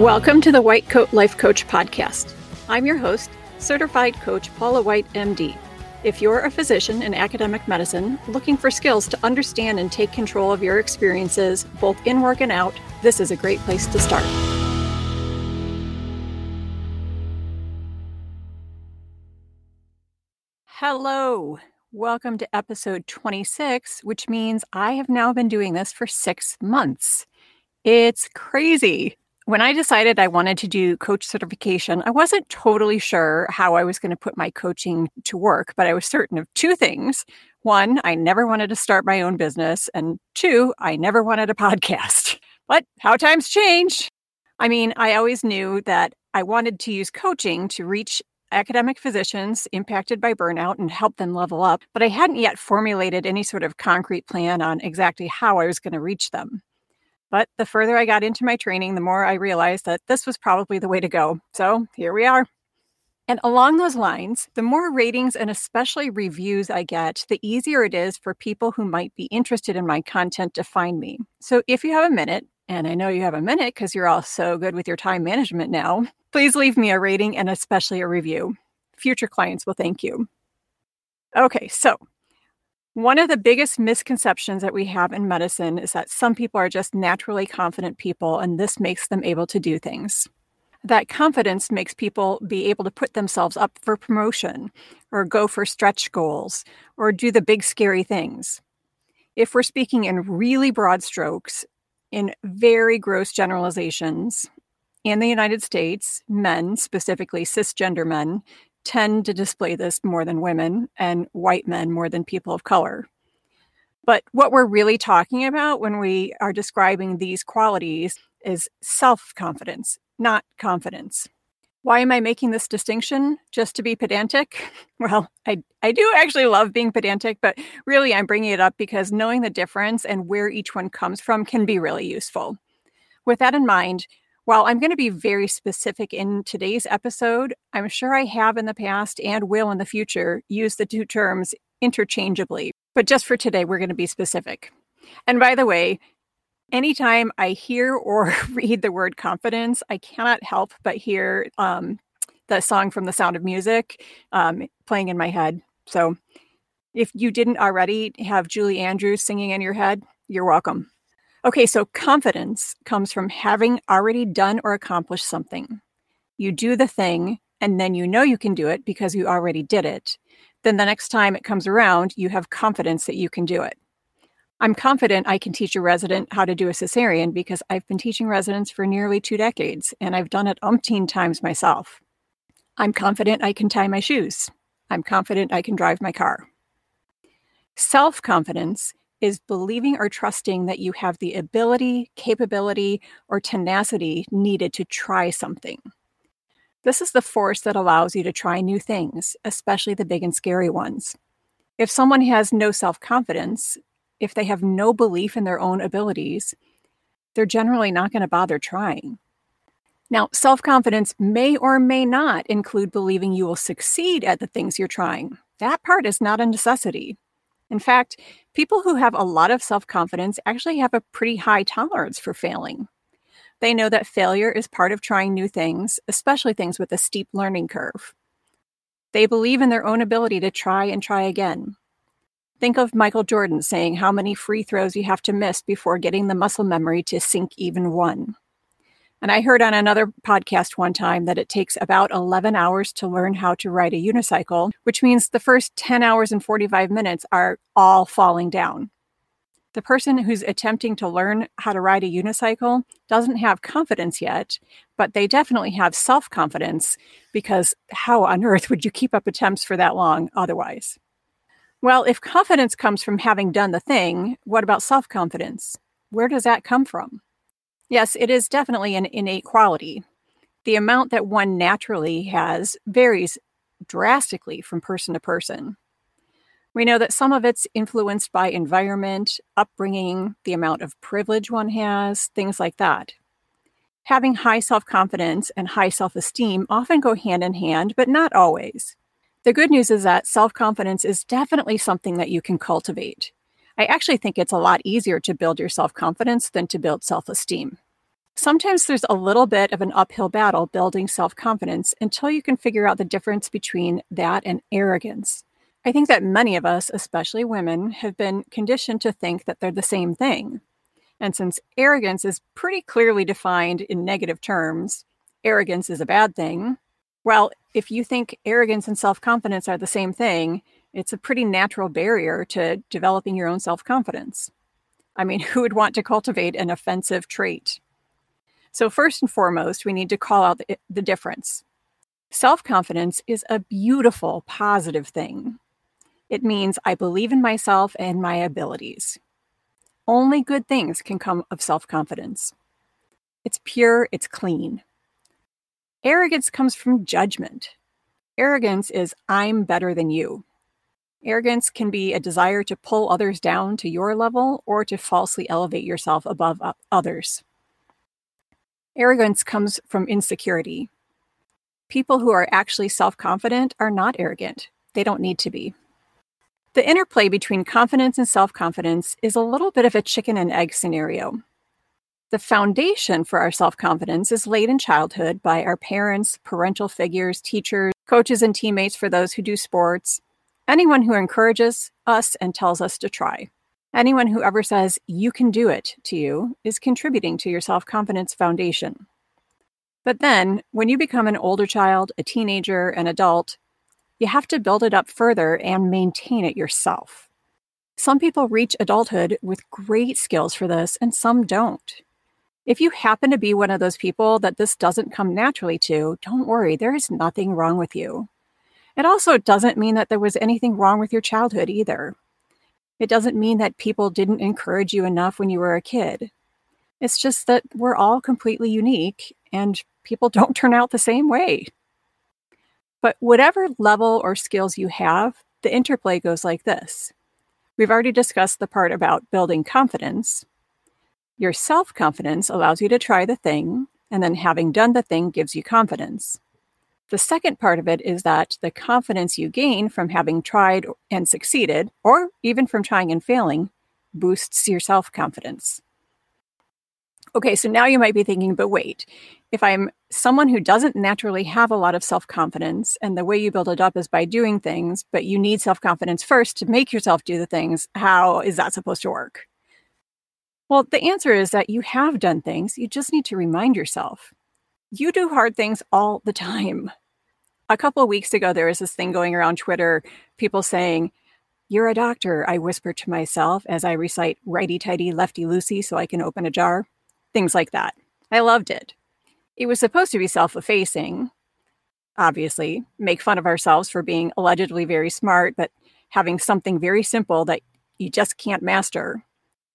Welcome to the White Coat Life Coach Podcast. I'm your host, certified coach Paula White, MD. If you're a physician in academic medicine looking for skills to understand and take control of your experiences, both in work and out, this is a great place to start. Hello. Welcome to episode 26, which means I have now been doing this for six months. It's crazy when I decided I wanted to do coach certification, I wasn't totally sure how I was going to put my coaching to work, but I was certain of two things. One, I never wanted to start my own business. And two, I never wanted a podcast. But how times change. I mean, I always knew that I wanted to use coaching to reach academic physicians impacted by burnout and help them level up, but I hadn't yet formulated any sort of concrete plan on exactly how I was going to reach them. But the further I got into my training, the more I realized that this was probably the way to go. So here we are. And along those lines, the more ratings and especially reviews I get, the easier it is for people who might be interested in my content to find me. So if you have a minute, and I know you have a minute because you're all so good with your time management now, please leave me a rating and especially a review. Future clients will thank you. Okay, so one of the biggest misconceptions that we have in medicine is that some people are just naturally confident people, and this makes them able to do things. That confidence makes people be able to put themselves up for promotion, or go for stretch goals, or do the big scary things. If we're speaking in really broad strokes, in very gross generalizations, in the United States, men, specifically cisgender men, tend to display this more than women and white men more than people of color. But what we're really talking about when we are describing these qualities is self confidence, not confidence. Why am I making this distinction? Just to be pedantic? Well, I, I do actually love being pedantic, but really I'm bringing it up because knowing the difference and where each one comes from can be really useful. With that in mind, while I'm going to be very specific in today's episode, I'm sure I have in the past and will in the future use the two terms interchangeably. But just for today, we're going to be specific. And by the way, anytime I hear or read the word confidence, I cannot help but hear um, the song from The Sound of Music um, playing in my head. So if you didn't already have Julie Andrews singing in your head, you're welcome. Okay, so confidence comes from having already done or accomplished something. You do the thing, and then you know you can do it because you already did it. Then the next time it comes around, you have confidence that you can do it. I'm confident I can teach a resident how to do a cesarean because I've been teaching residents for nearly two decades and I've done it umpteen times myself. I'm confident I can tie my shoes. I'm confident I can drive my car. Self confidence is believing or trusting that you have the ability, capability, or tenacity needed to try something. This is the force that allows you to try new things, especially the big and scary ones. If someone has no self confidence, if they have no belief in their own abilities, they're generally not going to bother trying. Now, self confidence may or may not include believing you will succeed at the things you're trying. That part is not a necessity. In fact, people who have a lot of self confidence actually have a pretty high tolerance for failing. They know that failure is part of trying new things, especially things with a steep learning curve. They believe in their own ability to try and try again. Think of Michael Jordan saying how many free throws you have to miss before getting the muscle memory to sink even one. And I heard on another podcast one time that it takes about 11 hours to learn how to ride a unicycle, which means the first 10 hours and 45 minutes are all falling down. The person who's attempting to learn how to ride a unicycle doesn't have confidence yet, but they definitely have self confidence because how on earth would you keep up attempts for that long otherwise? Well, if confidence comes from having done the thing, what about self confidence? Where does that come from? Yes, it is definitely an innate quality. The amount that one naturally has varies drastically from person to person. We know that some of it's influenced by environment, upbringing, the amount of privilege one has, things like that. Having high self confidence and high self esteem often go hand in hand, but not always. The good news is that self confidence is definitely something that you can cultivate. I actually think it's a lot easier to build your self confidence than to build self esteem. Sometimes there's a little bit of an uphill battle building self confidence until you can figure out the difference between that and arrogance. I think that many of us, especially women, have been conditioned to think that they're the same thing. And since arrogance is pretty clearly defined in negative terms, arrogance is a bad thing. Well, if you think arrogance and self confidence are the same thing, it's a pretty natural barrier to developing your own self confidence. I mean, who would want to cultivate an offensive trait? So, first and foremost, we need to call out the, the difference. Self confidence is a beautiful, positive thing. It means I believe in myself and my abilities. Only good things can come of self confidence. It's pure, it's clean. Arrogance comes from judgment. Arrogance is I'm better than you. Arrogance can be a desire to pull others down to your level or to falsely elevate yourself above others. Arrogance comes from insecurity. People who are actually self confident are not arrogant, they don't need to be. The interplay between confidence and self confidence is a little bit of a chicken and egg scenario. The foundation for our self confidence is laid in childhood by our parents, parental figures, teachers, coaches, and teammates for those who do sports, anyone who encourages us and tells us to try. Anyone who ever says, you can do it to you, is contributing to your self confidence foundation. But then, when you become an older child, a teenager, an adult, you have to build it up further and maintain it yourself. Some people reach adulthood with great skills for this, and some don't. If you happen to be one of those people that this doesn't come naturally to, don't worry, there is nothing wrong with you. It also doesn't mean that there was anything wrong with your childhood either. It doesn't mean that people didn't encourage you enough when you were a kid. It's just that we're all completely unique and people don't turn out the same way. But whatever level or skills you have, the interplay goes like this. We've already discussed the part about building confidence. Your self confidence allows you to try the thing, and then having done the thing gives you confidence. The second part of it is that the confidence you gain from having tried and succeeded, or even from trying and failing, boosts your self confidence. Okay, so now you might be thinking, but wait, if I'm someone who doesn't naturally have a lot of self confidence, and the way you build it up is by doing things, but you need self confidence first to make yourself do the things, how is that supposed to work? Well, the answer is that you have done things, you just need to remind yourself. You do hard things all the time. A couple of weeks ago, there was this thing going around Twitter, people saying, You're a doctor, I whisper to myself as I recite righty tighty, lefty loosey so I can open a jar. Things like that. I loved it. It was supposed to be self effacing, obviously, make fun of ourselves for being allegedly very smart, but having something very simple that you just can't master.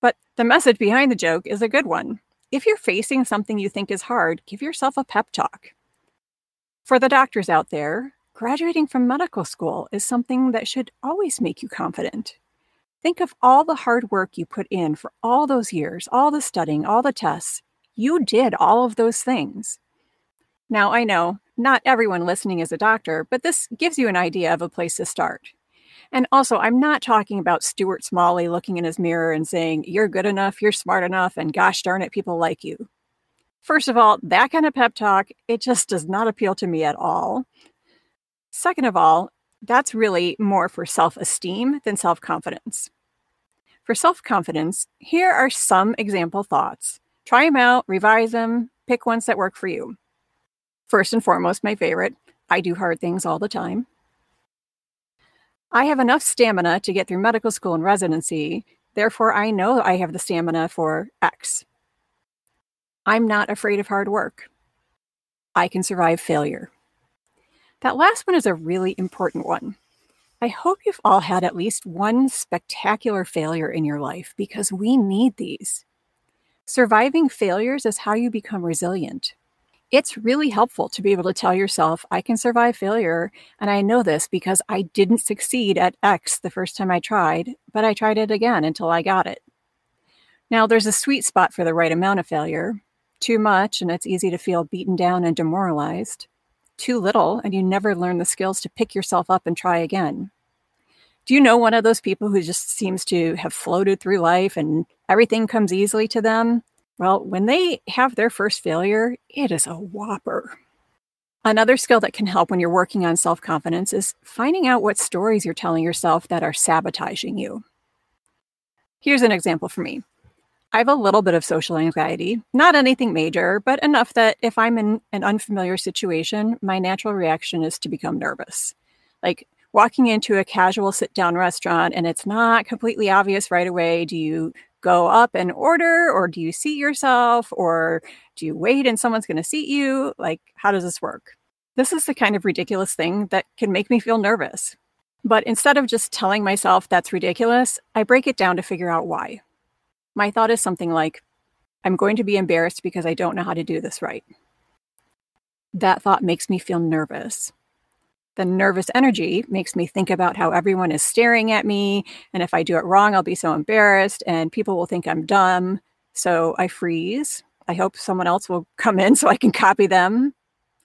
But the message behind the joke is a good one. If you're facing something you think is hard, give yourself a pep talk. For the doctors out there, graduating from medical school is something that should always make you confident. Think of all the hard work you put in for all those years, all the studying, all the tests. You did all of those things. Now, I know not everyone listening is a doctor, but this gives you an idea of a place to start. And also, I'm not talking about Stuart Smalley looking in his mirror and saying, You're good enough, you're smart enough, and gosh darn it, people like you. First of all, that kind of pep talk, it just does not appeal to me at all. Second of all, that's really more for self esteem than self confidence. For self confidence, here are some example thoughts. Try them out, revise them, pick ones that work for you. First and foremost, my favorite I do hard things all the time. I have enough stamina to get through medical school and residency, therefore, I know I have the stamina for X. I'm not afraid of hard work. I can survive failure. That last one is a really important one. I hope you've all had at least one spectacular failure in your life because we need these. Surviving failures is how you become resilient. It's really helpful to be able to tell yourself, I can survive failure. And I know this because I didn't succeed at X the first time I tried, but I tried it again until I got it. Now, there's a sweet spot for the right amount of failure, too much, and it's easy to feel beaten down and demoralized. Too little, and you never learn the skills to pick yourself up and try again. Do you know one of those people who just seems to have floated through life and everything comes easily to them? Well, when they have their first failure, it is a whopper. Another skill that can help when you're working on self confidence is finding out what stories you're telling yourself that are sabotaging you. Here's an example for me I have a little bit of social anxiety, not anything major, but enough that if I'm in an unfamiliar situation, my natural reaction is to become nervous. Like walking into a casual sit down restaurant and it's not completely obvious right away. Do you go up and order or do you seat yourself or do you wait and someone's going to seat you? Like, how does this work? This is the kind of ridiculous thing that can make me feel nervous. But instead of just telling myself that's ridiculous, I break it down to figure out why. My thought is something like, I'm going to be embarrassed because I don't know how to do this right. That thought makes me feel nervous. The nervous energy makes me think about how everyone is staring at me. And if I do it wrong, I'll be so embarrassed and people will think I'm dumb. So I freeze. I hope someone else will come in so I can copy them.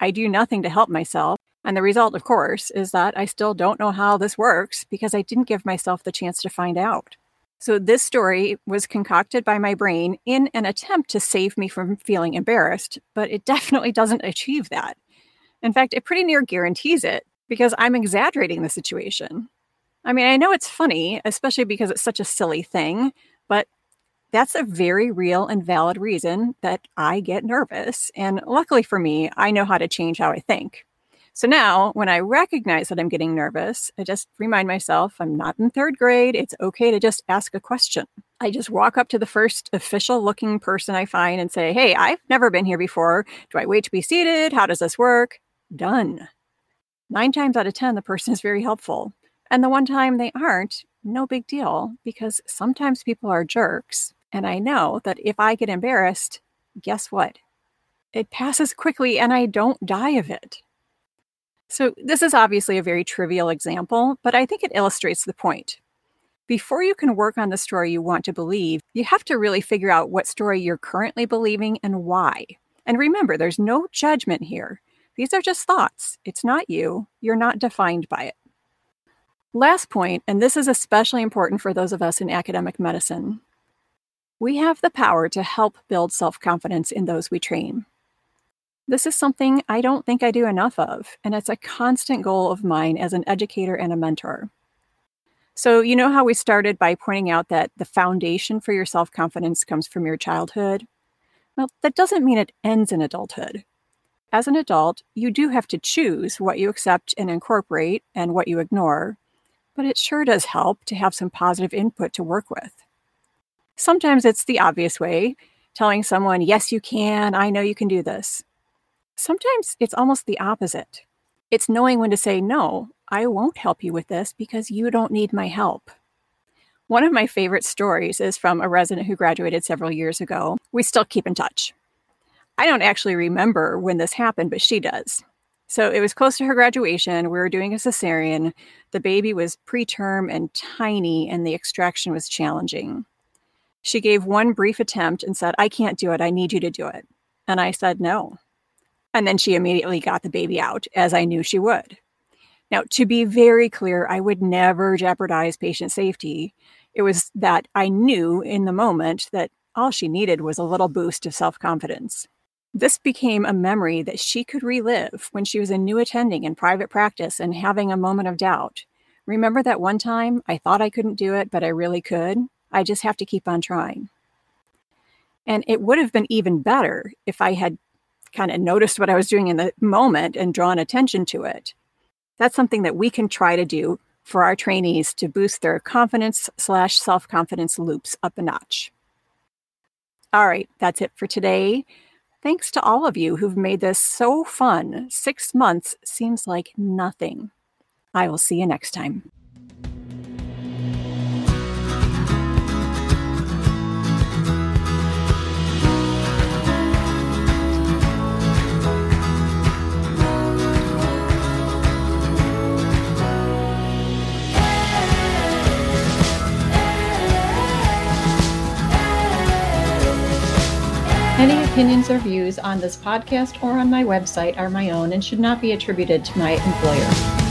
I do nothing to help myself. And the result, of course, is that I still don't know how this works because I didn't give myself the chance to find out. So, this story was concocted by my brain in an attempt to save me from feeling embarrassed, but it definitely doesn't achieve that. In fact, it pretty near guarantees it because I'm exaggerating the situation. I mean, I know it's funny, especially because it's such a silly thing, but that's a very real and valid reason that I get nervous. And luckily for me, I know how to change how I think. So now, when I recognize that I'm getting nervous, I just remind myself I'm not in third grade. It's okay to just ask a question. I just walk up to the first official looking person I find and say, Hey, I've never been here before. Do I wait to be seated? How does this work? Done. Nine times out of 10, the person is very helpful. And the one time they aren't, no big deal, because sometimes people are jerks. And I know that if I get embarrassed, guess what? It passes quickly and I don't die of it. So, this is obviously a very trivial example, but I think it illustrates the point. Before you can work on the story you want to believe, you have to really figure out what story you're currently believing and why. And remember, there's no judgment here. These are just thoughts. It's not you. You're not defined by it. Last point, and this is especially important for those of us in academic medicine we have the power to help build self confidence in those we train. This is something I don't think I do enough of, and it's a constant goal of mine as an educator and a mentor. So, you know how we started by pointing out that the foundation for your self confidence comes from your childhood? Well, that doesn't mean it ends in adulthood as an adult, you do have to choose what you accept and incorporate and what you ignore, but it sure does help to have some positive input to work with. Sometimes it's the obvious way, telling someone, Yes, you can, I know you can do this. Sometimes it's almost the opposite. It's knowing when to say, No, I won't help you with this because you don't need my help. One of my favorite stories is from a resident who graduated several years ago. We still keep in touch. I don't actually remember when this happened, but she does. So it was close to her graduation. We were doing a cesarean. The baby was preterm and tiny, and the extraction was challenging. She gave one brief attempt and said, I can't do it. I need you to do it. And I said, no. And then she immediately got the baby out, as I knew she would. Now, to be very clear, I would never jeopardize patient safety. It was that I knew in the moment that all she needed was a little boost of self confidence. This became a memory that she could relive when she was a new attending in private practice and having a moment of doubt. Remember that one time I thought I couldn't do it, but I really could? I just have to keep on trying. And it would have been even better if I had kind of noticed what I was doing in the moment and drawn attention to it. That's something that we can try to do for our trainees to boost their confidence slash self confidence loops up a notch. All right, that's it for today. Thanks to all of you who've made this so fun. Six months seems like nothing. I will see you next time. Opinions or views on this podcast or on my website are my own and should not be attributed to my employer.